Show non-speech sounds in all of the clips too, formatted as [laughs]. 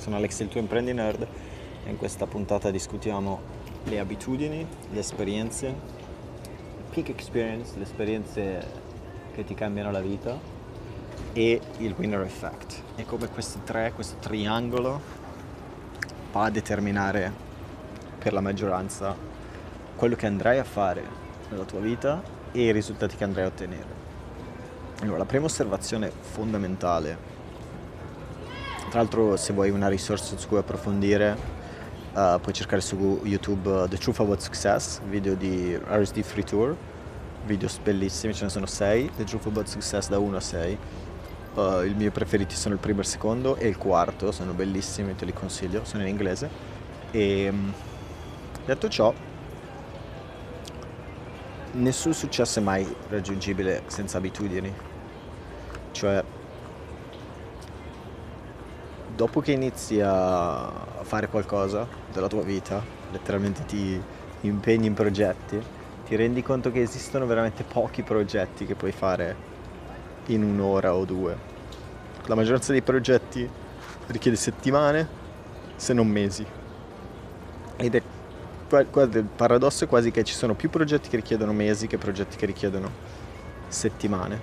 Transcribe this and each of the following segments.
Sono Alex il tuo imprendi nerd e in questa puntata discutiamo le abitudini, le esperienze, peak experience, le esperienze che ti cambiano la vita e il winner effect. E come questi tre, questo triangolo va a determinare per la maggioranza quello che andrai a fare nella tua vita e i risultati che andrai a ottenere. Allora, la prima osservazione fondamentale tra l'altro se vuoi una risorsa su cui approfondire uh, puoi cercare su YouTube uh, The Truth About Success, video di RSD Free Tour, video bellissimi, ce ne sono 6, The Truth About Success da 1 a 6. Uh, I miei preferiti sono il primo, il secondo e il quarto, sono bellissimi, te li consiglio, sono in inglese. E um, detto ciò, nessun successo è mai raggiungibile senza abitudini. Cioè, dopo che inizi a fare qualcosa della tua vita, letteralmente ti impegni in progetti, ti rendi conto che esistono veramente pochi progetti che puoi fare in un'ora o due. La maggioranza dei progetti richiede settimane, se non mesi. Ed è il paradosso è quasi che ci sono più progetti che richiedono mesi che progetti che richiedono settimane.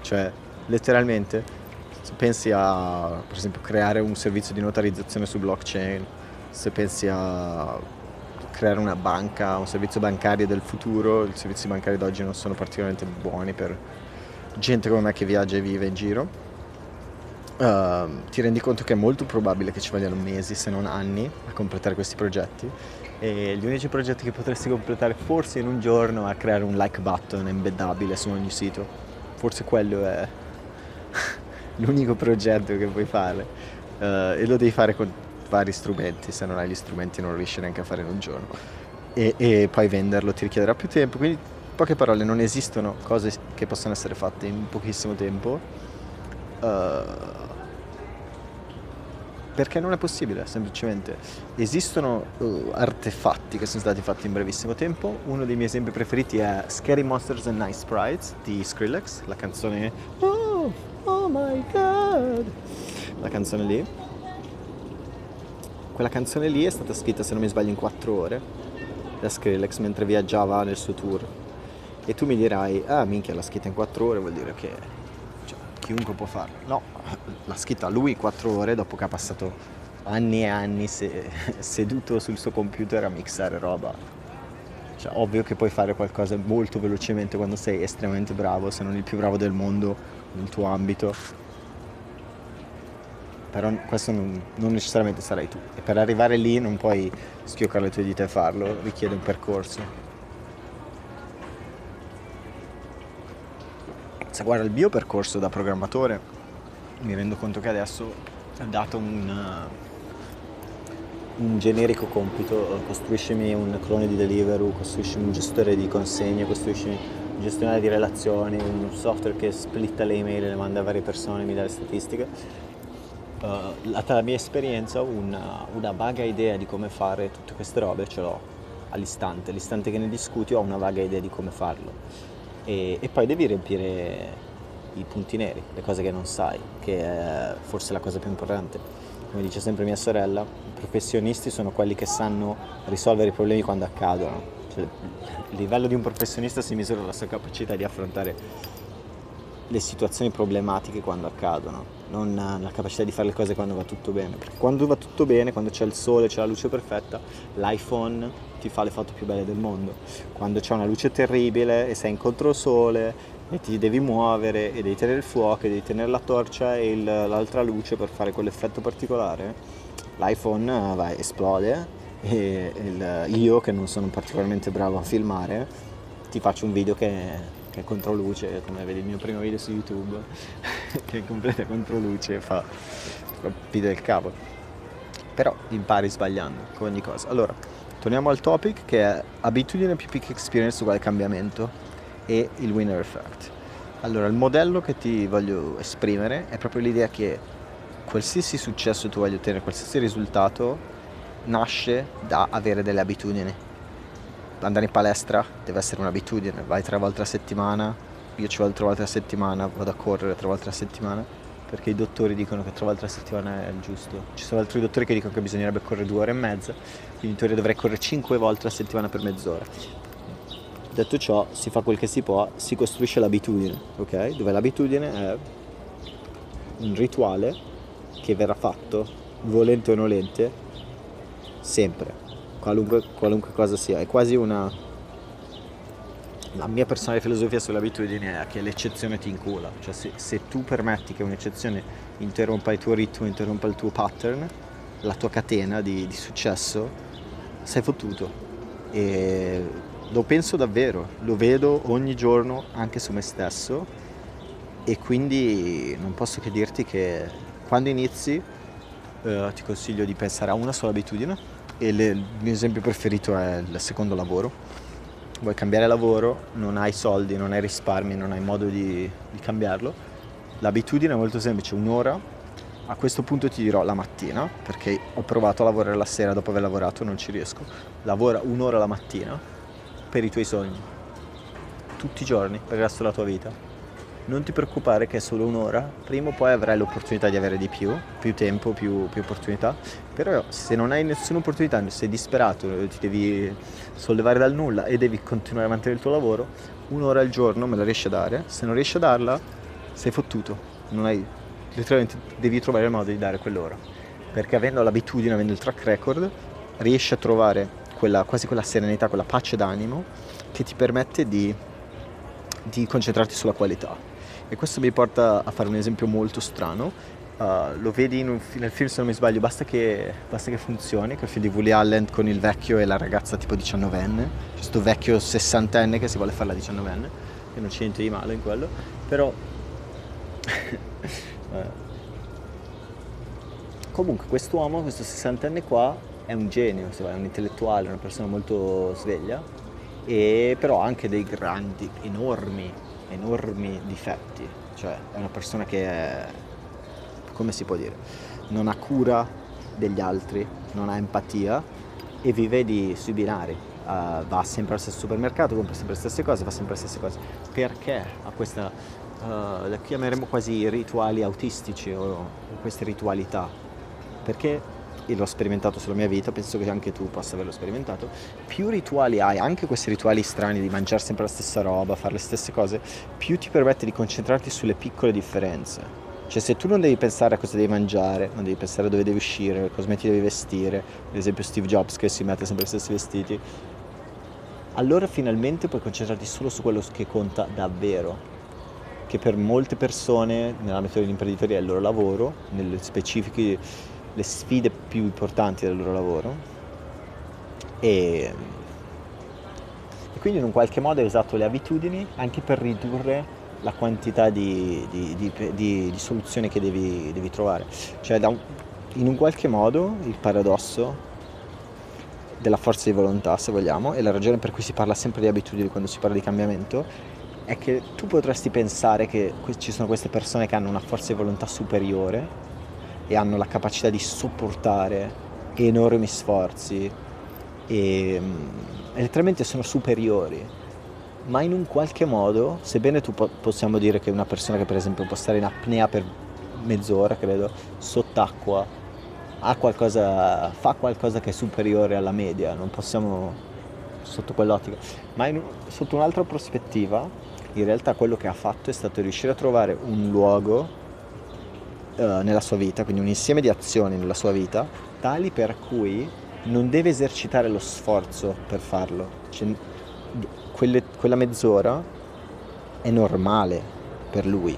Cioè, letteralmente se pensi a, per esempio, creare un servizio di notarizzazione su blockchain, se pensi a creare una banca, un servizio bancario del futuro, i servizi bancari d'oggi non sono particolarmente buoni per gente come me che viaggia e vive in giro. Uh, ti rendi conto che è molto probabile che ci vogliano mesi, se non anni, a completare questi progetti. E gli unici progetti che potresti completare forse in un giorno è creare un like button embeddabile su ogni sito. Forse quello è l'unico progetto che puoi fare uh, e lo devi fare con vari strumenti, se non hai gli strumenti non riesci neanche a fare in un giorno e, e poi venderlo ti richiederà più tempo, quindi in poche parole non esistono cose che possono essere fatte in pochissimo tempo uh, perché non è possibile, semplicemente. Esistono uh, artefatti che sono stati fatti in brevissimo tempo. Uno dei miei esempi preferiti è Scary Monsters and Nice Sprites di Skrillex, la canzone Oh, oh my god, la canzone lì. Quella canzone lì è stata scritta, se non mi sbaglio, in quattro ore da Skrillex mentre viaggiava nel suo tour. E tu mi dirai, ah minchia, l'ha scritta in quattro ore, vuol dire che cioè, chiunque può farlo. No, l'ha scritta lui quattro ore dopo che ha passato anni e anni se- seduto sul suo computer a mixare roba. Cioè, ovvio che puoi fare qualcosa molto velocemente quando sei estremamente bravo, se non il più bravo del mondo nel tuo ambito, però questo non, non, necessariamente sarai tu e per arrivare lì non puoi schioccare le tue dita e farlo, richiede un percorso. Se guarda il mio percorso da programmatore, mi rendo conto che adesso è dato un, un generico compito, costruiscimi un clone di Deliveroo, costruiscimi un gestore di consegne, costruiscimi gestionale di relazioni, un software che splitta le email e le manda a varie persone, mi dà le statistiche. Uh, la mia esperienza, una, una, vaga idea di come fare tutte queste robe ce l'ho all'istante. All'istante che ne discuti ho una vaga idea di come farlo. E, e poi devi riempire i punti neri, le cose che non sai, che è forse la cosa più importante. Come dice sempre mia sorella, i professionisti sono quelli che sanno risolvere i problemi quando accadono cioè, il livello di un professionista si misura la sua capacità di affrontare le situazioni problematiche quando accadono, non la capacità di fare le cose quando va tutto bene. Perché quando va tutto bene, quando c'è il sole, c'è la luce perfetta, l'iPhone ti fa le foto più belle del mondo. Quando c'è una luce terribile e sei in controsole e ti devi muovere e devi tenere il fuoco e devi tenere la torcia e il, l'altra luce per fare quell'effetto particolare, l'iPhone va, esplode e il, io che non sono particolarmente bravo a filmare ti faccio un video che, che è controluce come vedi il mio primo video su youtube [laughs] che è completa controluce fa, video del capo. Però impari sbagliando come ogni cosa. Allora torniamo al topic che è abitudine più peak experience uguale cambiamento e il winner effect. Allora il modello che ti voglio esprimere è proprio l'idea che qualsiasi successo tu voglia ottenere qualsiasi risultato nasce da avere delle abitudini. Andare in palestra deve essere un'abitudine, vai tre volte a settimana, io ci vado tre volte a settimana, vado a correre tre volte a settimana, perché i dottori dicono che tre volte alla settimana è il giusto. Ci sono altri dottori che dicono che bisognerebbe correre due ore e mezza, quindi in teoria dovrei correre cinque volte alla settimana per mezz'ora. Detto ciò, si fa quel che si può, si costruisce l'abitudine, ok? Dove l'abitudine è un rituale che verrà fatto, volente o nolente, sempre, qualunque, qualunque cosa sia. È quasi una... La mia personale filosofia sulle abitudini è che l'eccezione ti incula, cioè se, se tu permetti che un'eccezione interrompa il tuo ritmo, interrompa il tuo pattern, la tua catena di, di successo, sei fottuto. E lo penso davvero, lo vedo ogni giorno anche su me stesso e quindi non posso che dirti che quando inizi eh, ti consiglio di pensare a una sola abitudine e le, il mio esempio preferito è il secondo lavoro. Vuoi cambiare lavoro, non hai soldi, non hai risparmi, non hai modo di, di cambiarlo. L'abitudine è molto semplice, un'ora. A questo punto ti dirò la mattina, perché ho provato a lavorare la sera dopo aver lavorato, non ci riesco. Lavora un'ora la mattina per i tuoi sogni. Tutti i giorni, per il resto della tua vita. Non ti preoccupare che è solo un'ora, prima o poi avrai l'opportunità di avere di più, più tempo, più, più opportunità. Però se non hai nessuna opportunità, sei disperato, ti devi sollevare dal nulla e devi continuare a mantenere il tuo lavoro, un'ora al giorno me la riesci a dare. Se non riesci a darla, sei fottuto. Non hai, letteralmente devi trovare il modo di dare quell'ora. Perché avendo l'abitudine, avendo il track record, riesci a trovare quella, quasi quella serenità, quella pace d'animo che ti permette di, di concentrarti sulla qualità. E questo mi porta a fare un esempio molto strano. Uh, lo vedi un, nel film se non mi sbaglio, basta che, basta che funzioni, che è il film di Woody Allen con il vecchio e la ragazza tipo 19enne, questo vecchio sessantenne che si vuole fare la 19enne, che non c'è niente di male in quello, però... [laughs] Comunque quest'uomo, questo sessantenne qua, è un genio, è un intellettuale, una persona molto sveglia, e però ha anche dei grandi, enormi, enormi difetti. Cioè è una persona che è, come si può dire, non ha cura degli altri, non ha empatia e vive di, sui binari. Uh, va sempre al stesso supermercato, compra sempre le stesse cose, fa sempre le stesse cose. Perché ha questa, uh, la chiameremo quasi rituali autistici o, o queste ritualità? Perché e l'ho sperimentato sulla mia vita, penso che anche tu possa averlo sperimentato, più rituali hai, anche questi rituali strani di mangiare sempre la stessa roba, fare le stesse cose, più ti permette di concentrarti sulle piccole differenze. Cioè se tu non devi pensare a cosa devi mangiare, non devi pensare a dove devi uscire, cosa ti devi vestire, ad esempio Steve Jobs che si mette sempre gli stessi vestiti, allora finalmente puoi concentrarti solo su quello che conta davvero, che per molte persone nella metodo dell'imprenditoria è il loro lavoro, nelle specifiche le sfide più importanti del loro lavoro e, e quindi in un qualche modo hai usato le abitudini anche per ridurre la quantità di, di, di, di soluzioni che devi, devi trovare. Cioè un, in un qualche modo il paradosso della forza di volontà, se vogliamo, e la ragione per cui si parla sempre di abitudini quando si parla di cambiamento, è che tu potresti pensare che ci sono queste persone che hanno una forza di volontà superiore e hanno la capacità di sopportare enormi sforzi e, mm, e letteralmente sono superiori. Ma in un qualche modo sebbene tu po- possiamo dire che una persona che per esempio può stare in apnea per mezz'ora credo sott'acqua qualcosa fa qualcosa che è superiore alla media non possiamo sotto quell'ottica. Ma in, sotto un'altra prospettiva in realtà quello che ha fatto è stato riuscire a trovare un luogo uh, nella sua vita, quindi un insieme di azioni nella sua vita, tali per cui non deve esercitare lo sforzo per farlo. Cioè, quelle, quella mezz'ora è normale per lui,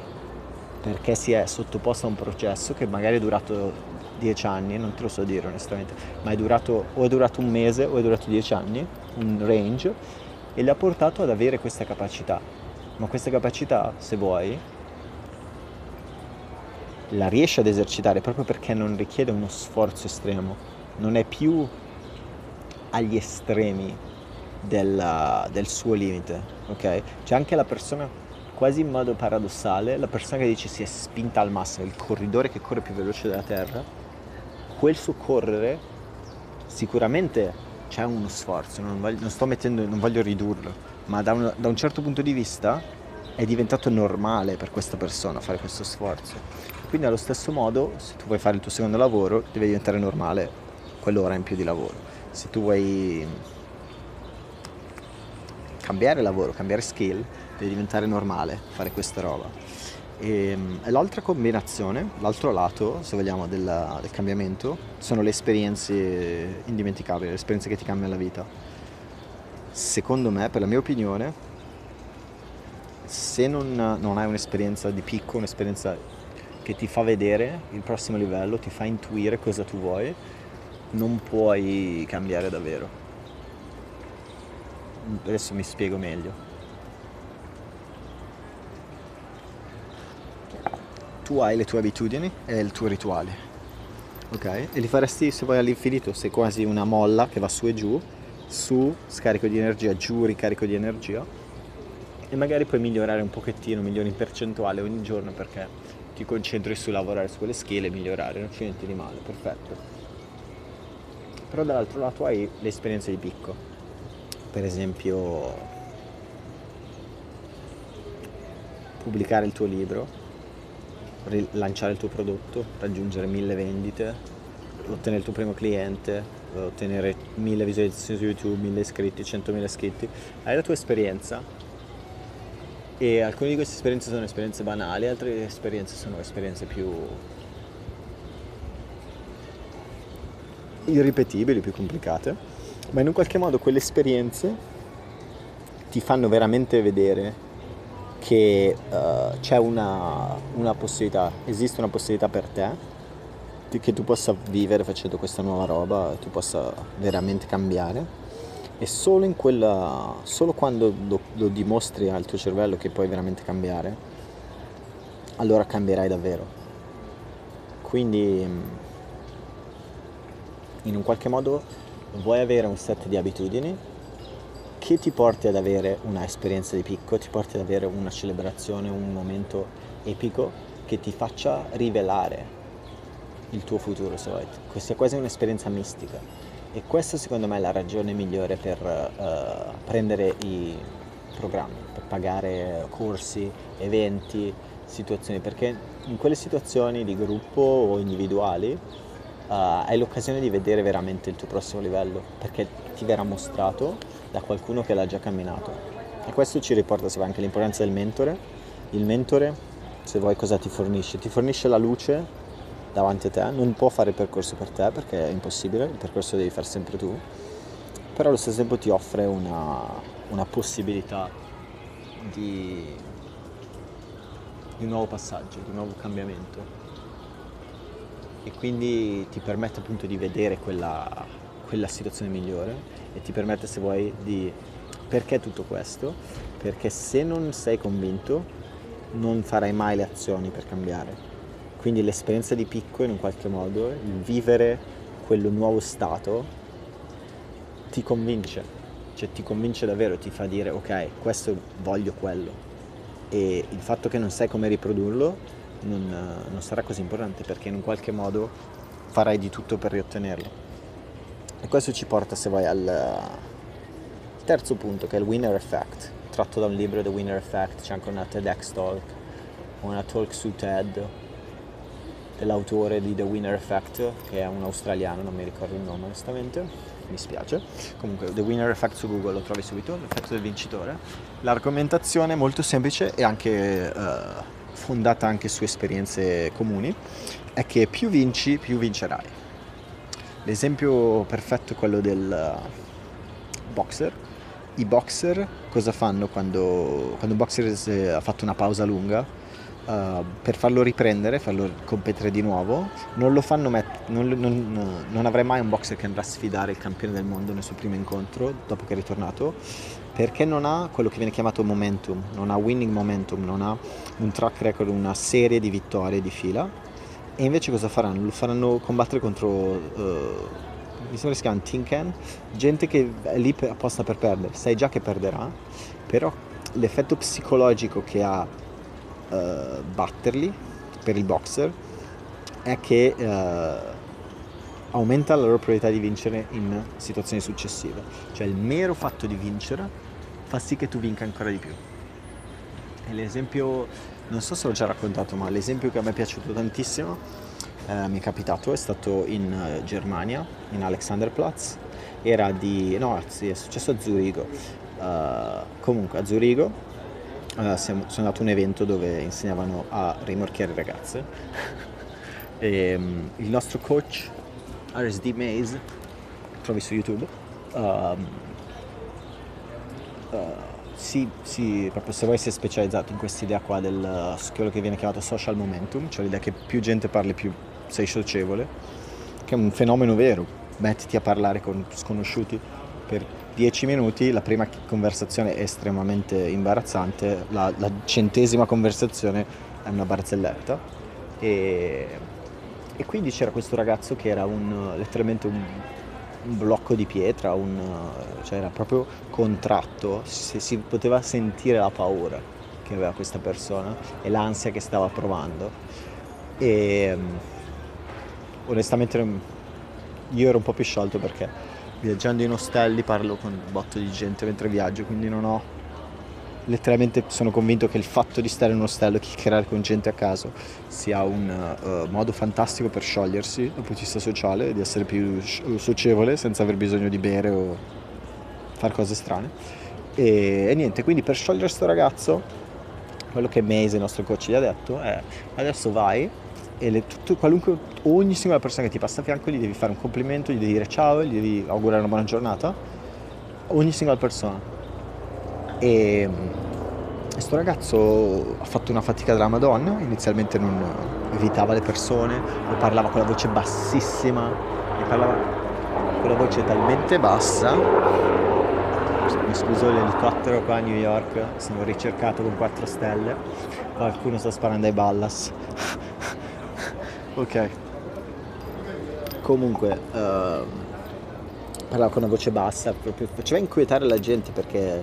perché si è sottoposto a un processo che magari è durato dieci anni, non te lo so dire onestamente, ma è durato o è durato un mese o è durato dieci anni, un range, e le ha portato ad avere questa capacità. Ma questa capacità, se vuoi, la riesce ad esercitare proprio perché non richiede uno sforzo estremo, non è più agli estremi della, del suo limite, ok? C'è anche la persona, quasi in modo paradossale, la persona che dice si è spinta al massimo, il corridore che corre più veloce della Terra, quel suo correre sicuramente c'è uno sforzo, non, voglio, non sto mettendo, non voglio ridurlo, ma da un, da un certo punto di vista è diventato normale per questa persona fare questo sforzo quindi allo stesso modo, se tu vuoi fare il tuo secondo lavoro, deve diventare normale quell'ora in più di lavoro. Se tu vuoi cambiare lavoro, cambiare skill, deve diventare normale fare questa roba. E, e l'altra combinazione, l'altro lato, se vogliamo, della, del cambiamento, sono le esperienze indimenticabili, le esperienze che ti cambiano la vita. Secondo me, per la mia opinione, se non, non hai un'esperienza di picco, un'esperienza che ti fa vedere il prossimo livello, ti fa intuire cosa tu vuoi, non puoi cambiare davvero. Adesso mi spiego meglio. Tu hai le tue abitudini e il tuo rituale, ok? E li faresti se vuoi all'infinito, sei quasi una molla che va su e giù, su scarico di energia, giù ricarico di energia e magari puoi migliorare un pochettino, migliori in percentuale ogni giorno perché ti concentri su lavorare su quelle skill e migliorare, non c'è niente di male, perfetto. Però dall'altro lato hai le esperienze di picco, per esempio pubblicare il tuo libro, lanciare il tuo prodotto, raggiungere mille vendite, ottenere il tuo primo cliente, ottenere mille visualizzazioni su YouTube, mille iscritti, centomila iscritti, hai la tua esperienza e alcune di queste esperienze sono esperienze banali, altre esperienze sono esperienze più irripetibili, più complicate, ma in un qualche modo quelle esperienze ti fanno veramente vedere che uh, c'è una, una possibilità, esiste una possibilità per te che tu possa vivere facendo questa nuova roba, tu possa veramente cambiare e solo, quella, solo quando lo, lo, dimostri al tuo cervello che puoi veramente cambiare, allora cambierai davvero. Quindi mm, in un qualche modo vuoi avere un set di abitudini che ti porti ad avere una esperienza di picco, ti porti ad avere una celebrazione, un momento epico che ti faccia rivelare il tuo futuro, se vuoi. Questa è quasi un'esperienza mistica e questa secondo me è la ragione migliore per uh, prendere i programmi, per pagare corsi, eventi, situazioni, perché in quelle situazioni di gruppo o individuali uh, hai l'occasione di vedere veramente il tuo prossimo livello, perché ti verrà mostrato da qualcuno che l'ha già camminato. E questo ci riporta anche l'importanza del mentore. Il mentore, se vuoi cosa ti fornisce? Ti fornisce la luce davanti a te, non può fare il percorso per te perché è impossibile, il percorso devi fare sempre tu, però allo stesso tempo ti offre una, una possibilità di, di un nuovo passaggio, di un nuovo cambiamento e quindi ti permette appunto di vedere quella, quella situazione migliore e ti permette se vuoi di perché tutto questo? Perché se non sei convinto non farai mai le azioni per cambiare quindi l'esperienza di picco in un qualche modo, il vivere quello nuovo stato, ti convince, cioè ti convince davvero, ti fa dire ok, questo voglio quello. E il fatto che non sai come riprodurlo non, non sarà così importante perché in un qualche modo farai di tutto per riottenerlo. E questo ci porta, se vuoi, al terzo punto che è il winner effect, tratto da un libro The Winner Effect, c'è anche una TEDx talk, una talk su TED dell'autore di The Winner Effect, che è un australiano, non mi ricordo il nome onestamente, mi spiace. Comunque The Winner Effect su Google lo trovi subito, l'effetto del vincitore. L'argomentazione è molto semplice e anche eh, fondata anche su esperienze comuni, è che più vinci, più vincerai. L'esempio perfetto è quello del boxer. I boxer cosa fanno quando, quando un boxer ha fatto una pausa lunga? Uh, per farlo riprendere, farlo competere di nuovo, non lo fanno met- non, non, non avrei mai un boxer che andrà a sfidare il campione del mondo nel suo primo incontro dopo che è ritornato perché non ha quello che viene chiamato momentum, non ha winning momentum, non ha un track record, una serie di vittorie di fila e invece cosa faranno? Lo faranno combattere contro uh, mi sembra si chiama Tin Can, gente che è lì apposta per perdere, sai già che perderà, però l'effetto psicologico che ha uh, batterli per il boxer è che uh, aumenta la loro probabilità di vincere in situazioni successive. Cioè il mero fatto di vincere fa sì che tu vinca ancora di più. E l'esempio non so se l'ho già raccontato, ma l'esempio che a me è piaciuto tantissimo, eh, mi è capitato, è stato in uh, Germania, in Alexanderplatz, era di... no, sì, è successo a Zurigo. Uh, comunque a Zurigo uh, siamo, sono andato a un evento dove insegnavano a rimorchiare ragazze [laughs] e um, il nostro coach RSD Maze, trovi su YouTube, um, sì, sì, proprio se vuoi si è specializzato in questa idea qua del quello che viene chiamato social momentum, cioè l'idea che più gente parli più sei socievole, che è un fenomeno vero. Mettiti a parlare con sconosciuti per dieci minuti, la prima conversazione è estremamente imbarazzante, la, la centesima conversazione è una barzelletta. E, e, quindi c'era questo ragazzo che era un, letteralmente un, un blocco di pietra, un, cioè era proprio contratto, si, si poteva sentire la paura che aveva questa persona e l'ansia che stava provando. E onestamente io ero un po' più sciolto perché viaggiando in ostelli parlo con un botto di gente mentre viaggio, quindi non ho letteralmente sono convinto che il fatto di stare in un ostello e chiacchierare con gente a caso sia un uh, modo fantastico per sciogliersi dal punto di vista sociale, di essere più socievole senza aver bisogno di bere o fare cose strane. E, e niente, quindi per sciogliere questo ragazzo, quello che Maze, il nostro coach, gli ha detto è adesso vai e le, tutto, ogni singola persona che ti passa a fianco gli devi fare un complimento, gli devi dire ciao, gli devi augurare una buona giornata, ogni singola persona. E questo ragazzo ha fatto una fatica della Madonna, inizialmente non evitava le persone, o parlava con la voce bassissima, e parlava con la voce talmente bassa, mi scuso l'elicottero qua a New York, sono ricercato con 4 stelle, qualcuno sta sparando ai ballas. Ok. Comunque, uh, parlava con una voce bassa, proprio, faceva inquietare la gente perché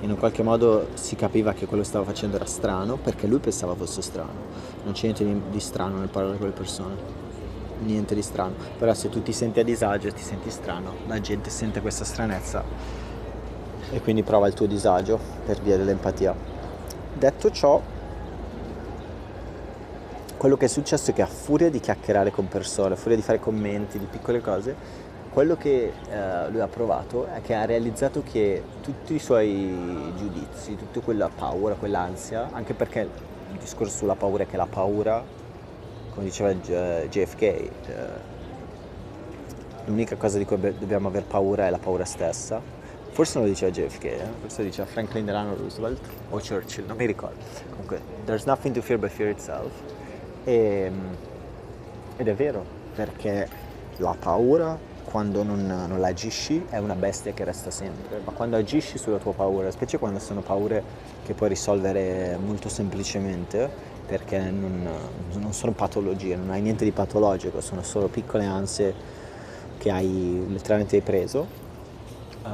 in un qualche modo si capiva che quello che stava facendo era strano perché lui pensava fosse strano. Non c'è niente di, strano nel parlare con le persone. Niente di strano. Però se tu ti senti a disagio e ti senti strano, la gente sente questa stranezza e quindi prova il tuo disagio per via dell'empatia. Detto ciò, quello che è successo è che a furia di chiacchierare con persone, a furia di fare commenti, di piccole cose, quello che eh, lui ha provato è che ha realizzato che tutti i suoi giudizi, tutta quella paura, quell'ansia, anche perché il discorso sulla paura è che la paura, come diceva JFK, eh, l'unica cosa di cui dobbiamo aver paura è la paura stessa. Forse non lo diceva JFK, eh? forse lo diceva Franklin Delano Roosevelt o Churchill, non mi ricordo. Comunque, there's nothing to fear but fear itself. E, ehm, ed è vero, perché la paura quando non, non agisci è una bestia che resta sempre, ma quando agisci sulla tua paura, specie quando sono paure che puoi risolvere molto semplicemente, perché non, non sono patologie, non hai niente di patologico, sono solo piccole ansie che hai letteralmente preso, uh,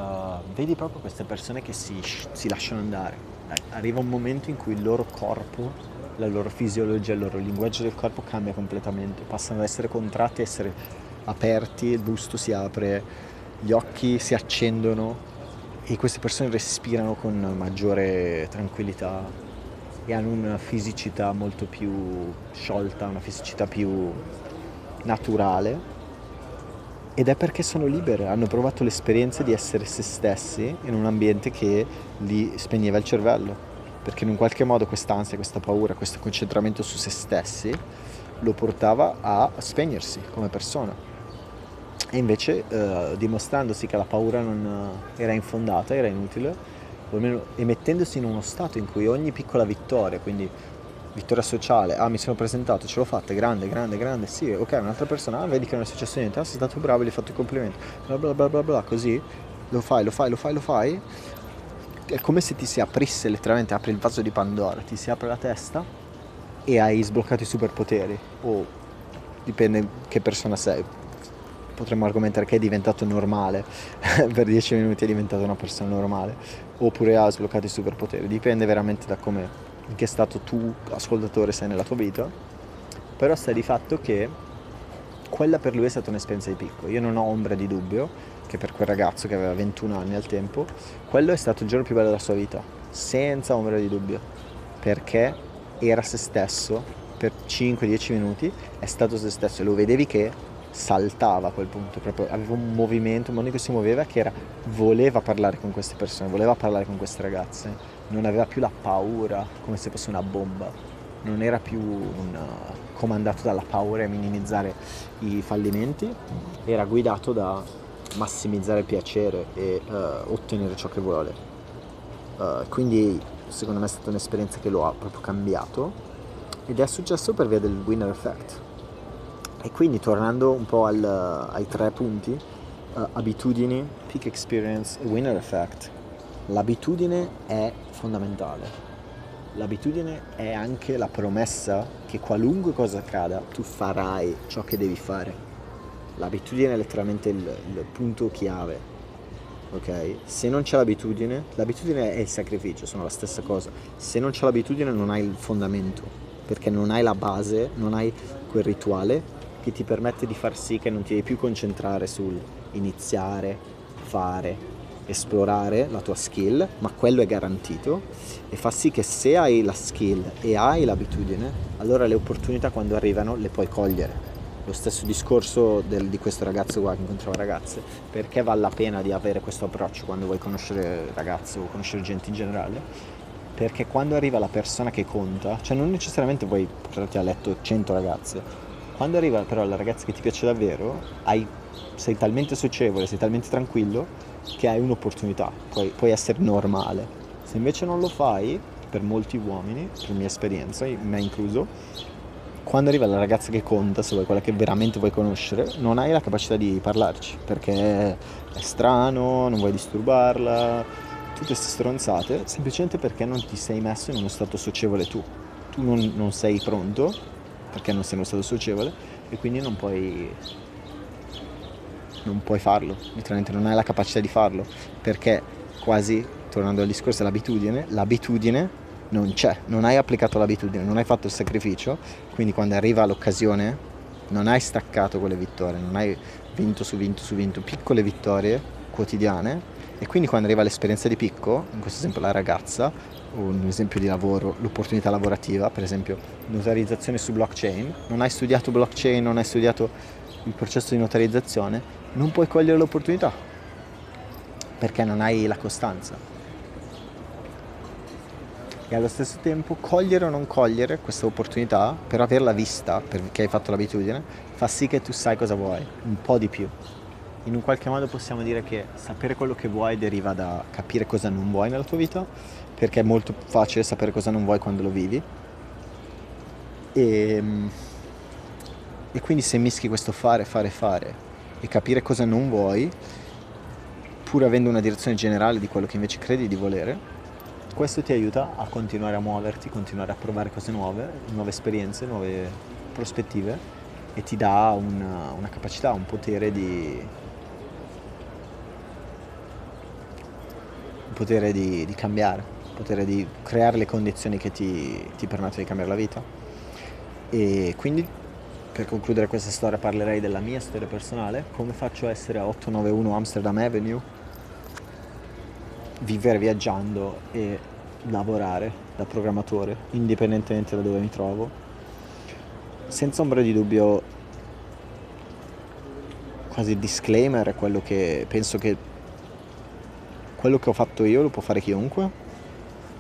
vedi proprio queste persone che si, si lasciano andare. Arriva un momento in cui il loro corpo la loro fisiologia, il loro linguaggio del corpo cambia completamente, passano ad essere contratti, a essere aperti, il busto si apre, gli occhi si accendono e queste persone respirano con maggiore tranquillità e hanno una fisicità molto più sciolta, una fisicità più naturale. Ed è perché sono libere, hanno provato l'esperienza di essere se stessi in un ambiente che li spegneva il cervello perché in un qualche modo quest'ansia, questa paura, questo concentramento su se stessi lo portava a spegnersi come persona. E invece eh, dimostrandosi che la paura non eh, era infondata, era inutile, o almeno emettendosi in uno stato in cui ogni piccola vittoria, quindi vittoria sociale, ah mi sono presentato, ce l'ho fatta, grande, grande, grande, sì, ok, un'altra persona, ah vedi che non è successo niente, ah sei stato bravo, gli hai fatto i complimenti, bla bla bla bla bla, così, lo fai, lo fai, lo fai, lo fai, è come se ti si aprisse letteralmente, apri il vaso di Pandora, ti si apre la testa e hai sbloccato i superpoteri. O dipende che persona sei. Potremmo argomentare che è diventato normale, [laughs] per dieci minuti è diventato una persona normale, oppure ha sbloccato i superpoteri. Dipende veramente da come, in che stato tu, ascoltatore, sei nella tua vita. Però sta di fatto che quella per lui è stata un'esperienza di picco. Io non ho ombra di dubbio che per quel ragazzo che aveva 21 anni al tempo, quello è stato il giorno più bello della sua vita, senza ombra di dubbio, perché era se stesso per 5-10 minuti, è stato se stesso e lo vedevi che saltava a quel punto, proprio aveva un movimento, un modo in cui si muoveva che era, voleva parlare con queste persone, voleva parlare con queste ragazze, non aveva più la paura come se fosse una bomba, non era più un, comandato dalla paura e minimizzare i fallimenti, era guidato da massimizzare il piacere e uh, ottenere ciò che vuole. Uh, quindi secondo me è stata un'esperienza che lo ha proprio cambiato ed è successo per via del winner effect e quindi tornando un po' al, ai tre punti, uh, abitudini, peak experience e winner effect, l'abitudine è fondamentale. L'abitudine è anche la promessa che qualunque cosa accada tu farai ciò che devi fare. L'abitudine è letteralmente il, il punto chiave. Ok? Se non c'è l'abitudine, l'abitudine è il sacrificio, sono la stessa cosa. Se non c'è l'abitudine non hai il fondamento, perché non hai la base, non hai quel rituale che ti permette di far sì che non ti devi più concentrare sul iniziare, fare, esplorare la tua skill, ma quello è garantito e fa sì che se hai la skill e hai l'abitudine, allora le opportunità quando arrivano le puoi cogliere. Lo stesso discorso del, di questo ragazzo qua che incontrava ragazze, perché vale la pena di avere questo approccio quando vuoi conoscere ragazze o conoscere gente in generale? Perché quando arriva la persona che conta, cioè non necessariamente vuoi portarti a letto 100 ragazze, quando arriva però la ragazza che ti piace davvero, hai, sei talmente socievole, sei talmente tranquillo che hai un'opportunità, puoi, puoi essere normale. Se invece non lo fai, per molti uomini, per mia esperienza, me incluso, quando arriva la ragazza che conta, se vuoi quella che veramente vuoi conoscere, non hai la capacità di parlarci perché è strano, non vuoi disturbarla, tutte queste stronzate, semplicemente perché non ti sei messo in uno stato socievole tu. Tu non, non sei pronto perché non sei in uno stato socievole e quindi non puoi non puoi farlo, letteralmente non hai la capacità di farlo, perché quasi, tornando al discorso dell'abitudine, l'abitudine non c'è, non hai applicato l'abitudine, non hai fatto il sacrificio, quindi quando arriva l'occasione non hai staccato quelle vittorie, non hai vinto su vinto su vinto, piccole vittorie quotidiane e quindi quando arriva l'esperienza di picco, in questo esempio la ragazza, un esempio di lavoro, l'opportunità lavorativa, per esempio notarizzazione su blockchain, non hai studiato blockchain, non hai studiato il processo di notarizzazione, non puoi cogliere l'opportunità perché non hai la costanza. E allo stesso tempo cogliere o non cogliere questa opportunità, per averla vista, perché hai fatto l'abitudine, fa sì che tu sai cosa vuoi, un po' di più. In un qualche modo possiamo dire che sapere quello che vuoi deriva da capire cosa non vuoi nella tua vita perché è molto facile sapere cosa non vuoi quando lo vivi. E, e quindi se mischi questo fare, fare, fare e capire cosa non vuoi, pur avendo una direzione generale di quello che invece credi di volere, questo ti aiuta a continuare a muoverti, continuare a provare cose nuove, nuove esperienze, nuove prospettive e ti dà una, una capacità, un potere di, un potere di, di cambiare potere di creare le condizioni che ti, ti permettono di cambiare la vita. E quindi per concludere questa storia parlerei della mia storia personale, come faccio a essere a 891 Amsterdam Avenue, vivere viaggiando e lavorare da programmatore, indipendentemente da dove mi trovo. Senza ombra di dubbio, quasi disclaimer è quello che penso che quello che ho fatto io lo può fare chiunque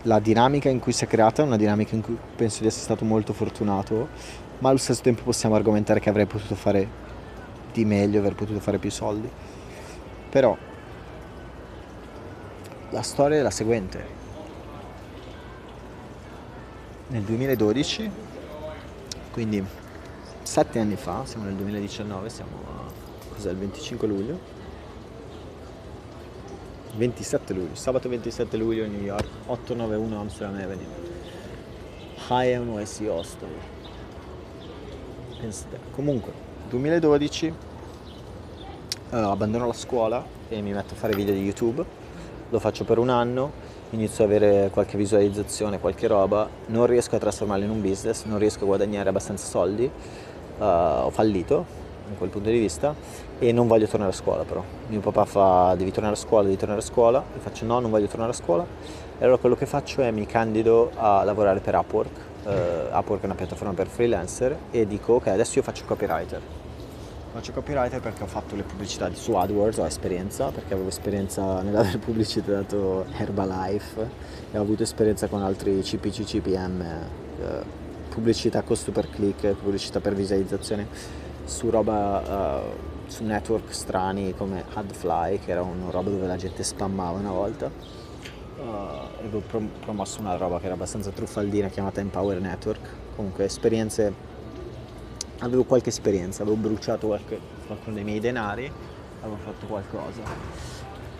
la dinamica in cui si è creata è una dinamica in cui penso di essere stato molto fortunato, ma allo stesso tempo possiamo argomentare che avrei potuto fare di meglio, aver potuto fare più soldi. Però la storia è la seguente. Nel 2012, quindi sette anni fa, siamo nel 2019, siamo a, cos'è, il 25 luglio, 27 luglio, sabato 27 luglio New York, 891 Amsterdam Avenue, High NYC Hostel. Pensate. Comunque, 2012 uh, abbandono la scuola e mi metto a fare video di YouTube, lo faccio per un anno, inizio ad avere qualche visualizzazione, qualche roba, non riesco a trasformarlo in un business, non riesco a guadagnare abbastanza soldi, uh, ho fallito in quel punto di vista e non voglio tornare a scuola però. Mio papà fa devi tornare a scuola, devi tornare a scuola, io faccio no, non voglio tornare a scuola. E allora quello che faccio è mi candido a lavorare per Upwork uh, Upwork è una piattaforma per freelancer e dico ok adesso io faccio copywriter faccio copywriter perché ho fatto le pubblicità su AdWords, ho esperienza perché avevo esperienza nell'aver [laughs] pubblicizzato Herbalife e ho avuto esperienza con altri CPC, CPM, eh, pubblicità costo per click, pubblicità per visualizzazione su roba, uh, su network strani come AdFly che era una roba dove la gente spammava una volta. Uh, avevo prom- promosso una roba che era abbastanza truffaldina chiamata Empower Network, comunque esperienze avevo qualche esperienza, avevo bruciato qualche, qualcuno dei miei denari, avevo fatto qualcosa.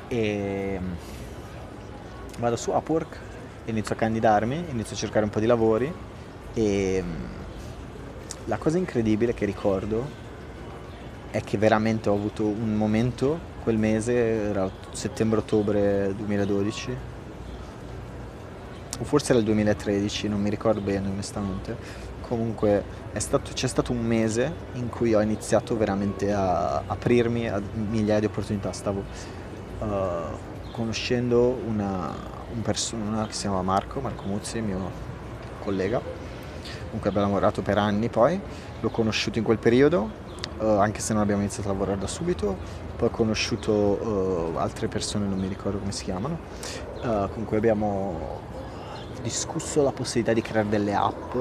E mm, vado su Upwork, inizio a candidarmi, inizio a cercare un po' di lavori e mm, la cosa incredibile che ricordo è che veramente ho avuto un momento quel mese, era settembre-ottobre 2012, o forse era il 2013, non mi ricordo bene onestamente, comunque c'è stato un mese in cui ho iniziato veramente a aprirmi a migliaia di opportunità. Stavo uh, conoscendo una, un persona che si chiama Marco, Marco Muzzi, mio collega, con cui abbiamo lavorato per anni poi, l'ho conosciuto in quel periodo, uh, anche se non abbiamo iniziato a lavorare da subito, poi ho conosciuto uh, altre persone, non mi ricordo come si chiamano, con cui abbiamo discusso la possibilità di creare delle app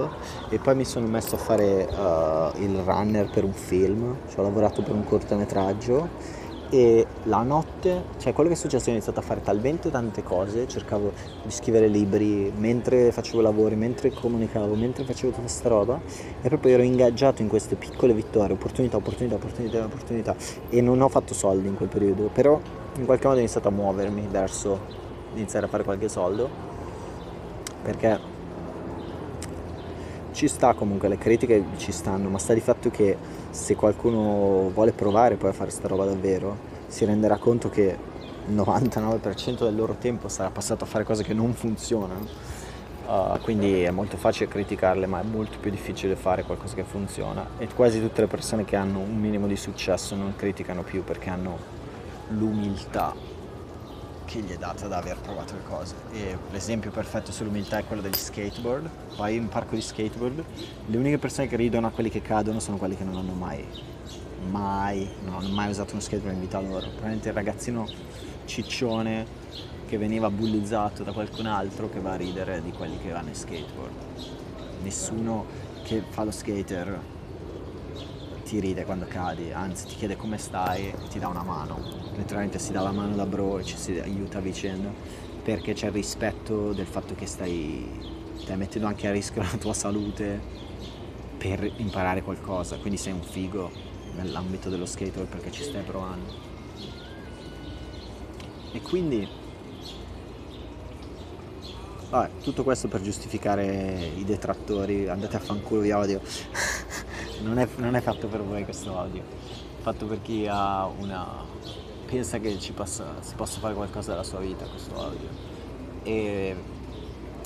e poi mi sono messo a fare uh, il runner per un film, cioè ho lavorato per un cortometraggio e la notte, cioè quello che è successo ho iniziato a fare talmente tante cose, cercavo di scrivere libri mentre facevo lavori, mentre comunicavo, mentre facevo tutta questa roba e proprio ero ingaggiato in queste piccole vittorie, opportunità, opportunità, opportunità, opportunità e non ho fatto soldi in quel periodo, però in qualche modo ho iniziato a muovermi verso iniziare a fare qualche soldo perché ci sta comunque, le critiche ci stanno, ma sta di fatto che se qualcuno vuole provare poi a fare sta roba davvero, si renderà conto che il 99% del loro tempo sarà passato a fare cose che non funzionano. Uh, quindi è molto facile criticarle, ma è molto più difficile fare qualcosa che funziona. E quasi tutte le persone che hanno un minimo di successo non criticano più perché hanno l'umiltà che gli è data da aver provato le cose. E l'esempio perfetto sull'umiltà è quello degli skateboard. Vai in un parco di skateboard, le uniche persone che ridono a quelli che cadono sono quelli che non hanno mai, mai, non hanno mai usato uno skateboard in vita loro. Probabilmente il ragazzino ciccione che veniva bullizzato da qualcun altro che va a ridere di quelli che vanno in skateboard. Nessuno che fa lo skater ti ride quando cadi, anzi ti chiede come stai e ti dà una mano. Letteralmente si dà la mano da bro e ci si aiuta a vicenda perché c'è il rispetto del fatto che stai, stai mettendo anche a rischio la tua salute per imparare qualcosa, quindi sei un figo nell'ambito dello skateboard perché ci stai provando. E quindi vabbè, tutto questo per giustificare i detrattori, andate a fanculo vi odio. [laughs] non è, non è fatto per voi questo audio, è fatto per chi ha una... pensa che ci possa, si possa fare qualcosa della sua vita questo audio. E,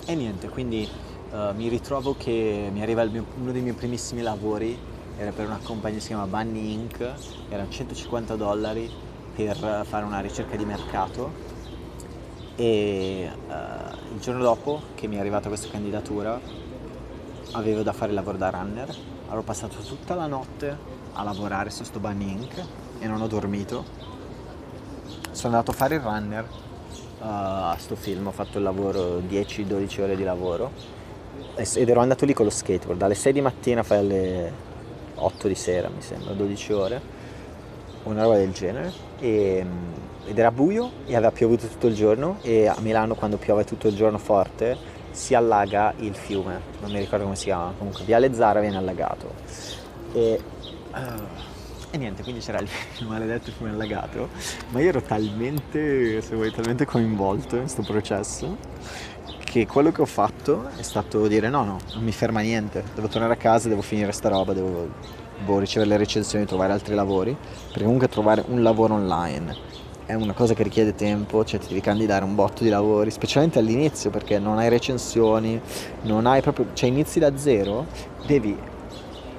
e niente, quindi uh, mi ritrovo che mi arriva mio, uno dei miei primissimi lavori, era per una compagnia che si chiama Bunny Inc., erano 150 dollari per fare una ricerca di mercato e uh, il giorno dopo che mi è arrivata questa candidatura avevo da fare il lavoro da runner Ero passato tutta la notte a lavorare su sto Bunny Inc. e non ho dormito. Sono andato a fare il runner uh, a sto film, ho fatto il lavoro 10-12 ore di lavoro. Ed ero andato lì con lo skateboard. Dalle 6 di mattina fai alle 8 di sera mi sembra, 12 ore, una roba del genere. E, ed era buio e aveva piovuto tutto il giorno. E a Milano quando piove tutto il giorno forte si allaga il fiume, non mi ricordo come si chiama, comunque Viale Zara viene allagato. E, uh, e niente, quindi c'era il, [laughs] il maledetto fiume allagato, ma io ero talmente, se vuoi, talmente coinvolto in questo processo che quello che ho fatto è stato dire no, no, non mi ferma niente, devo tornare a casa, devo finire sta roba, devo boh, ricevere le recensioni, trovare altri lavori, perché comunque trovare un lavoro online è una cosa che richiede tempo, cioè ti devi candidare un botto di lavori, specialmente all'inizio perché non hai recensioni, non hai proprio, cioè inizi da zero, devi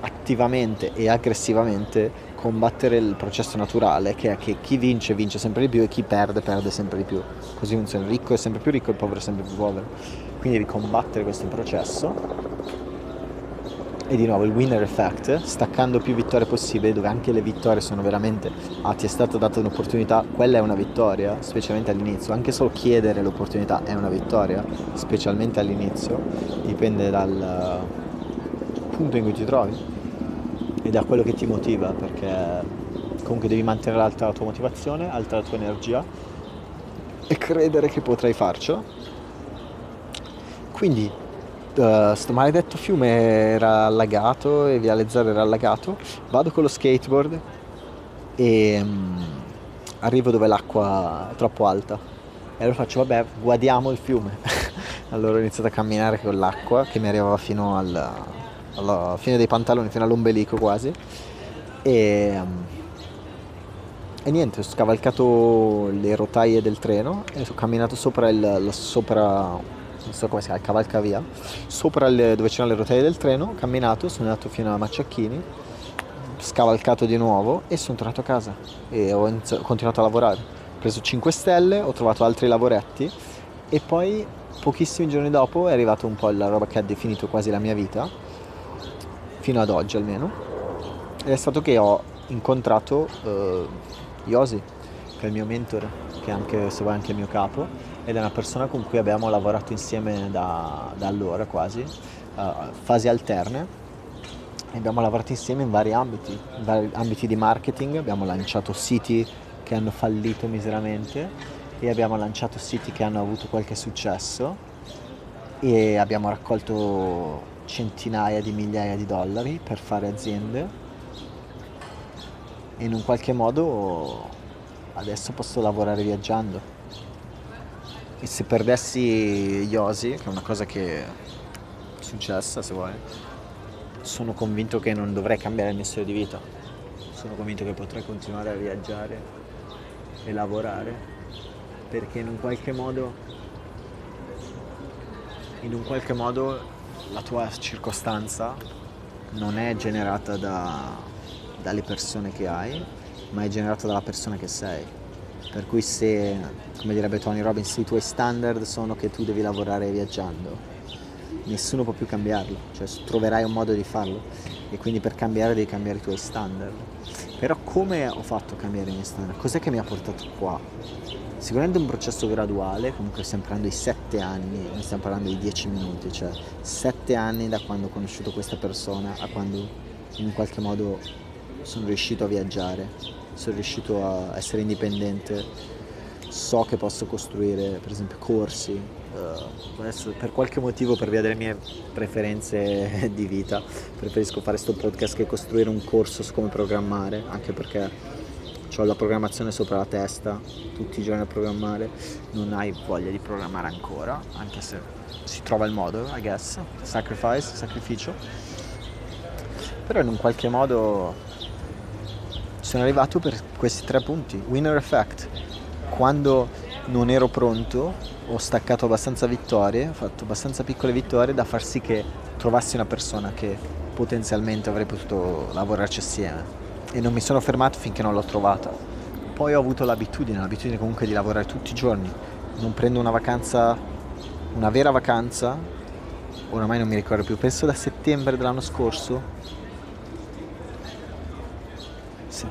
attivamente e aggressivamente combattere il processo naturale che è che chi vince vince sempre di più e chi perde perde sempre di più. Così funziona, il ricco è sempre più ricco e il povero è sempre più povero. Quindi devi combattere questo processo e di nuovo il winner effect, staccando più vittorie possibili, dove anche le vittorie sono veramente, ah ti è stata data un'opportunità, quella è una vittoria, specialmente all'inizio, anche solo chiedere l'opportunità è una vittoria, specialmente all'inizio, dipende dal punto in cui ti trovi e da quello che ti motiva, perché comunque devi mantenere alta la tua motivazione, alta la tua energia e credere che potrai farcela. Quindi uh, maledetto fiume era allagato e Viale Zero era allagato, vado con lo skateboard e um, arrivo dove l'acqua è troppo alta. E allora faccio vabbè guadiamo il fiume. [laughs] allora ho iniziato a camminare con l'acqua che mi arrivava fino al, alla fine dei pantaloni, fino all'ombelico quasi. E... Um, e niente, ho scavalcato le rotaie del treno e ho camminato sopra il, sopra non so come si chiama, cavalcavia, sopra le, dove c'erano le rotaie del treno, ho camminato, sono andato fino a Macciacchini, scavalcato di nuovo e sono tornato a casa e ho, ho continuato a lavorare. Ho preso 5 stelle, ho trovato altri lavoretti e poi pochissimi giorni dopo è arrivato un po' la roba che ha definito quasi la mia vita, fino ad oggi almeno, ed è stato che ho incontrato uh, Yosi, che è il mio mentore, che anche, se vuoi anche il mio capo, ed è una persona con cui abbiamo lavorato insieme da, da allora quasi, uh, fasi alterne. Abbiamo lavorato insieme in vari ambiti, in vari ambiti di marketing, abbiamo lanciato siti che hanno fallito miseramente e abbiamo lanciato siti che hanno avuto qualche successo e abbiamo raccolto centinaia di migliaia di dollari per fare aziende. In un qualche modo adesso posso lavorare viaggiando e se perdessi Yosi, che è una cosa che è successa se vuoi, sono convinto che non dovrei cambiare il mio stile di vita. Sono convinto che potrei continuare a viaggiare e lavorare perché in un qualche modo in un qualche modo la tua circostanza non è generata da, dalle persone che hai, ma è generata dalla persona che sei per cui se, come direbbe Tony Robbins, i tuoi standard sono che tu devi lavorare viaggiando, nessuno può più cambiarlo, cioè troverai un modo di farlo e quindi per cambiare devi cambiare i tuoi standard. Però come ho fatto a cambiare i miei standard? Cos'è che mi ha portato qua? Sicuramente un processo graduale, comunque stiamo parlando di 7 anni, non stiamo parlando di 10 minuti, cioè 7 anni da quando ho conosciuto questa persona a quando in qualche modo sono riuscito a viaggiare sono riuscito a essere indipendente, so che posso costruire per esempio corsi, uh, adesso per qualche motivo per via delle mie preferenze [laughs] di vita preferisco fare questo podcast che costruire un corso su come programmare, anche perché ho la programmazione sopra la testa, tutti i giorni a programmare, non hai voglia di programmare ancora, anche se si trova il modo, I guess, sacrifice, sacrificio. Però in un qualche modo sono arrivato per questi tre punti. Winner effect. Quando non ero pronto, ho staccato abbastanza vittorie, ho fatto abbastanza piccole vittorie da far sì che trovassi una persona che potenzialmente avrei potuto lavorarci assieme. E non mi sono fermato finché non l'ho trovata. Poi ho avuto l'abitudine, l'abitudine comunque di lavorare tutti i giorni. Non prendo una vacanza, una vera vacanza, oramai non mi ricordo più, penso da settembre dell'anno scorso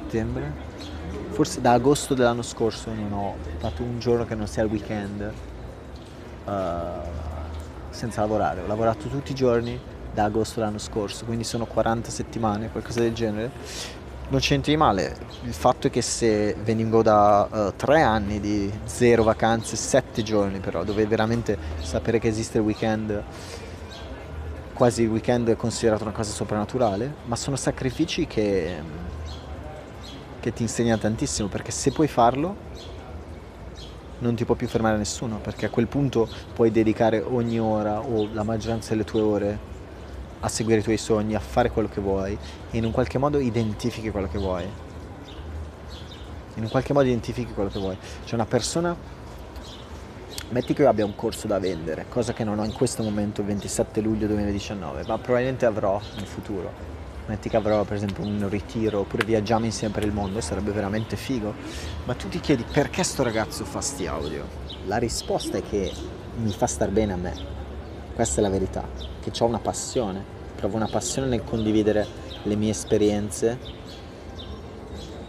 settembre, forse da agosto dell'anno scorso non ho fatto un giorno che non sia il weekend uh, senza lavorare, ho lavorato tutti i giorni da agosto dell'anno scorso, quindi sono 40 settimane, qualcosa del genere. Non c'entri male, il fatto è che se venivo da uh, tre anni di zero vacanze, sette giorni però, dove veramente sapere che esiste il weekend quasi il weekend è considerato una cosa soprannaturale, ma sono sacrifici che che ti insegna tantissimo perché se puoi farlo non ti può più fermare nessuno perché a quel punto puoi dedicare ogni ora o la maggioranza delle tue ore a seguire i tuoi sogni, a fare quello che vuoi e in un qualche modo identifichi quello che vuoi. In un qualche modo identifichi quello che vuoi. C'è una persona, metti che io abbia un corso da vendere, cosa che non ho in questo momento, il 27 luglio 2019, ma probabilmente avrò in futuro metti che avrò per esempio un ritiro oppure viaggiamo insieme per il mondo, sarebbe veramente figo. Ma tu ti chiedi perché sto ragazzo fa sti audio? La risposta è che mi fa star bene a me. Questa è la verità, che ho una passione. provo una passione nel condividere le mie esperienze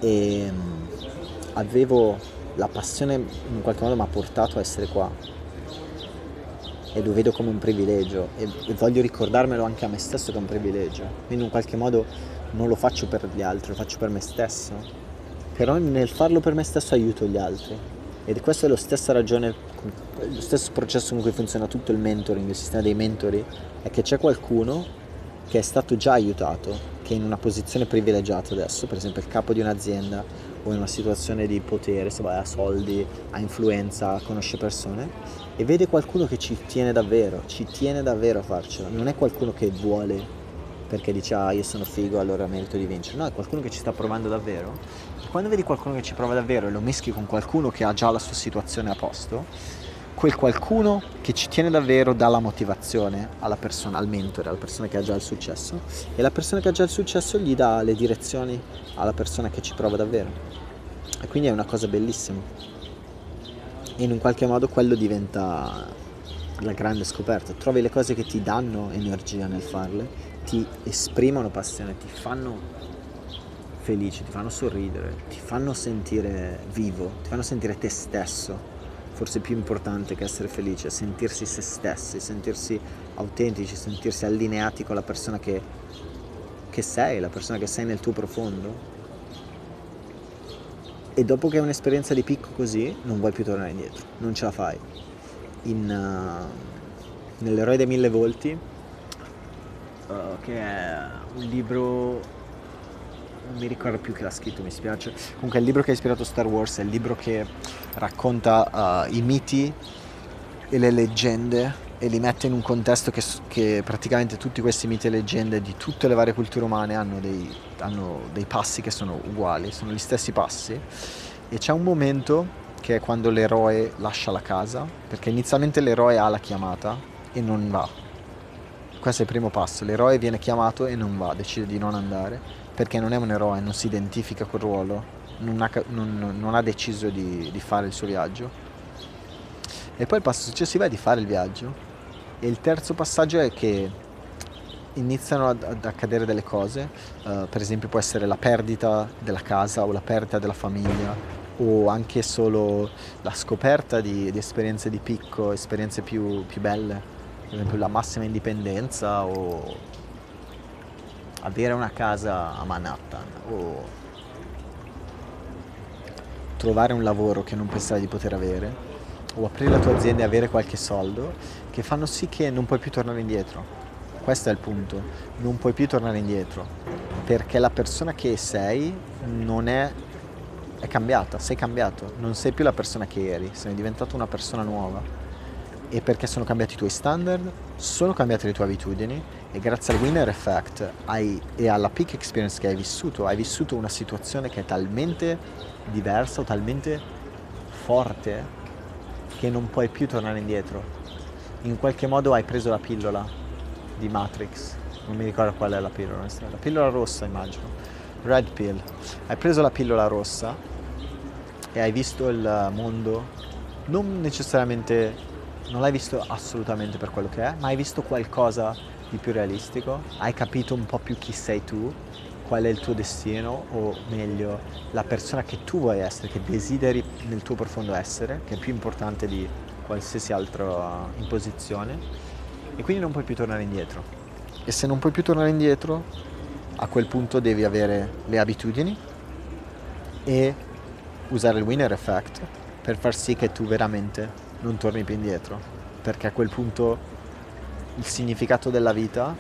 e mm, avevo la passione in qualche modo mi ha portato a essere qua e lo vedo come un privilegio. E, voglio ricordarmelo anche a me stesso che è un privilegio. Quindi in qualche modo non lo faccio per gli altri, lo faccio per me stesso. Però nel farlo per me stesso aiuto gli altri. Ed questa è la stessa ragione, lo stesso processo con cui funziona tutto il mentoring, il sistema dei mentori, è che c'è qualcuno che è stato già aiutato, che è in una posizione privilegiata adesso, per esempio il capo di un'azienda o in una situazione di potere, se vai ha soldi, ha influenza, conosce persone, e vede qualcuno che ci tiene davvero, ci tiene davvero a farcela, non è qualcuno che vuole perché dice ah io sono figo allora merito di vincere, no è qualcuno che ci sta provando davvero. E quando vedi qualcuno che ci prova davvero e lo mischi con qualcuno che ha già la sua situazione a posto, quel qualcuno che ci tiene davvero dà la motivazione alla persona, al mentore, alla persona che ha già il successo e la persona che ha già il successo gli dà le direzioni alla persona che ci prova davvero. E quindi è una cosa bellissima. E in un qualche modo quello diventa la grande scoperta. Trovi le cose che ti danno energia nel farle, ti esprimono passione, ti fanno felice, ti fanno sorridere, ti fanno sentire vivo, ti fanno sentire te stesso forse più importante che essere felice, sentirsi se stessi, sentirsi autentici, sentirsi allineati con la persona che, che sei, la persona che sei nel tuo profondo. E dopo che hai un'esperienza di picco così, non vuoi più tornare indietro, non ce la fai. In, uh, Nell'eroe dei mille volti, uh, che è un libro non mi ricordo più chi l'ha scritto, mi spiace. Comunque è il libro che ha ispirato Star Wars, è il libro che racconta uh, i miti e le leggende e li mette in un contesto che, che, praticamente tutti questi miti e leggende di tutte le varie culture umane hanno dei, hanno dei passi che sono uguali, sono gli stessi passi. E c'è un momento che è quando l'eroe lascia la casa, perché inizialmente l'eroe ha la chiamata e non va. Questo è il primo passo, l'eroe viene chiamato e non va, decide di non andare perché non è un eroe, non si identifica col ruolo, non ha, non, non ha deciso di, di, fare il suo viaggio. E poi il passo successivo è di fare il viaggio. E il terzo passaggio è che iniziano ad, ad accadere delle cose, uh, per esempio può essere la perdita della casa o la perdita della famiglia o anche solo la scoperta di, di esperienze di picco, esperienze più, più belle, per esempio la massima indipendenza o avere una casa a Manhattan o trovare un lavoro che non pensavi di poter avere o aprire la tua azienda e avere qualche soldo che fanno sì che non puoi più tornare indietro. Questo è il punto, non puoi più tornare indietro perché la persona che sei non è, è cambiata, sei cambiato, non sei più la persona che eri, sei diventato una persona nuova e perché sono cambiati i tuoi standard, sono cambiate le tue abitudini e grazie al winner effect hai, e alla peak experience che hai vissuto, hai vissuto una situazione che è talmente diversa o talmente forte che non puoi più tornare indietro. In qualche modo hai preso la pillola di Matrix, non mi ricordo qual è la pillola, la pillola rossa immagino, red pill. Hai preso la pillola rossa e hai visto il mondo non necessariamente, non l'hai visto assolutamente per quello che è, ma hai visto qualcosa di più realistico, hai capito un po' più chi sei tu, qual è il tuo destino o meglio la persona che tu vuoi essere, che desideri nel tuo profondo essere, che è più importante di qualsiasi altra imposizione. E quindi non puoi più tornare indietro. E se non puoi più tornare indietro, a quel punto devi avere le abitudini e usare il winner effect per far sì che tu veramente non torni più indietro, perché a quel punto il significato della vita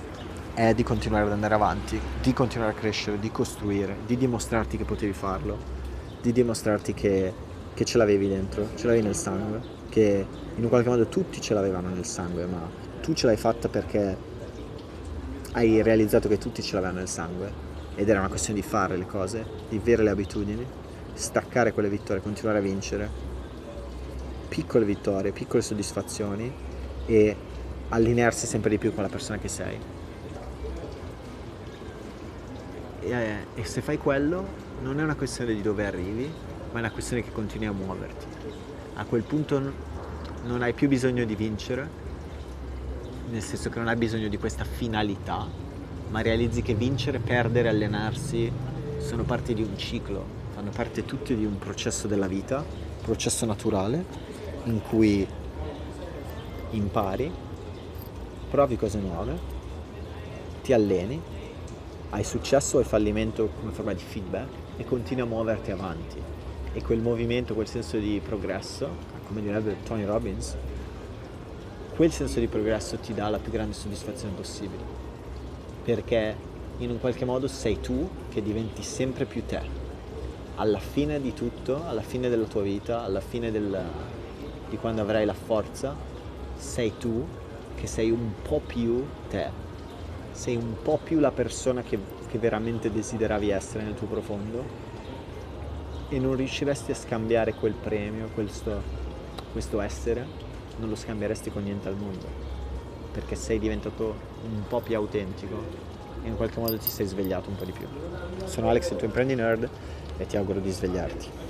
è di continuare ad andare avanti, di continuare a crescere, di costruire, di dimostrarti che potevi farlo, di dimostrarti che, che ce l'avevi dentro, ce l'avevi nel sangue, che in un qualche modo tutti ce l'avevano nel sangue, ma tu ce l'hai fatta perché hai realizzato che tutti ce l'avevano nel sangue ed era una questione di fare le cose, di avere le abitudini, staccare quelle vittorie, continuare a vincere, piccole vittorie, piccole soddisfazioni e allinearsi sempre di più con la persona che sei. E, eh, e, se fai quello non è una questione di dove arrivi, è una questione che continui a muoverti. A quel punto non hai più bisogno di vincere, nel senso che non hai bisogno di questa finalità, ma realizzi che vincere, perdere, allenarsi sono parte di un ciclo, fanno parte tutti di un processo della vita, processo naturale in cui impari, provi cose nuove, ti alleni, hai successo o fallimento come forma di feedback e continui a muoverti avanti. E quel movimento, quel senso di progresso, come direbbe Tony Robbins, quel senso di progresso ti dà la più grande soddisfazione possibile, perché in un qualche modo sei tu che diventi sempre più te. Alla fine di tutto, alla fine della tua vita, alla fine del, di quando avrai la forza, sei tu che sei un po' più te, sei un po' più la persona che, che veramente desideravi essere nel tuo profondo e non riusciresti a scambiare quel premio, questo, questo essere non lo scambieresti con niente al mondo, perché sei diventato un po' più autentico e in qualche modo ti sei svegliato un po' di più. Sono Alex, il tuo imprendi nerd e ti auguro di svegliarti.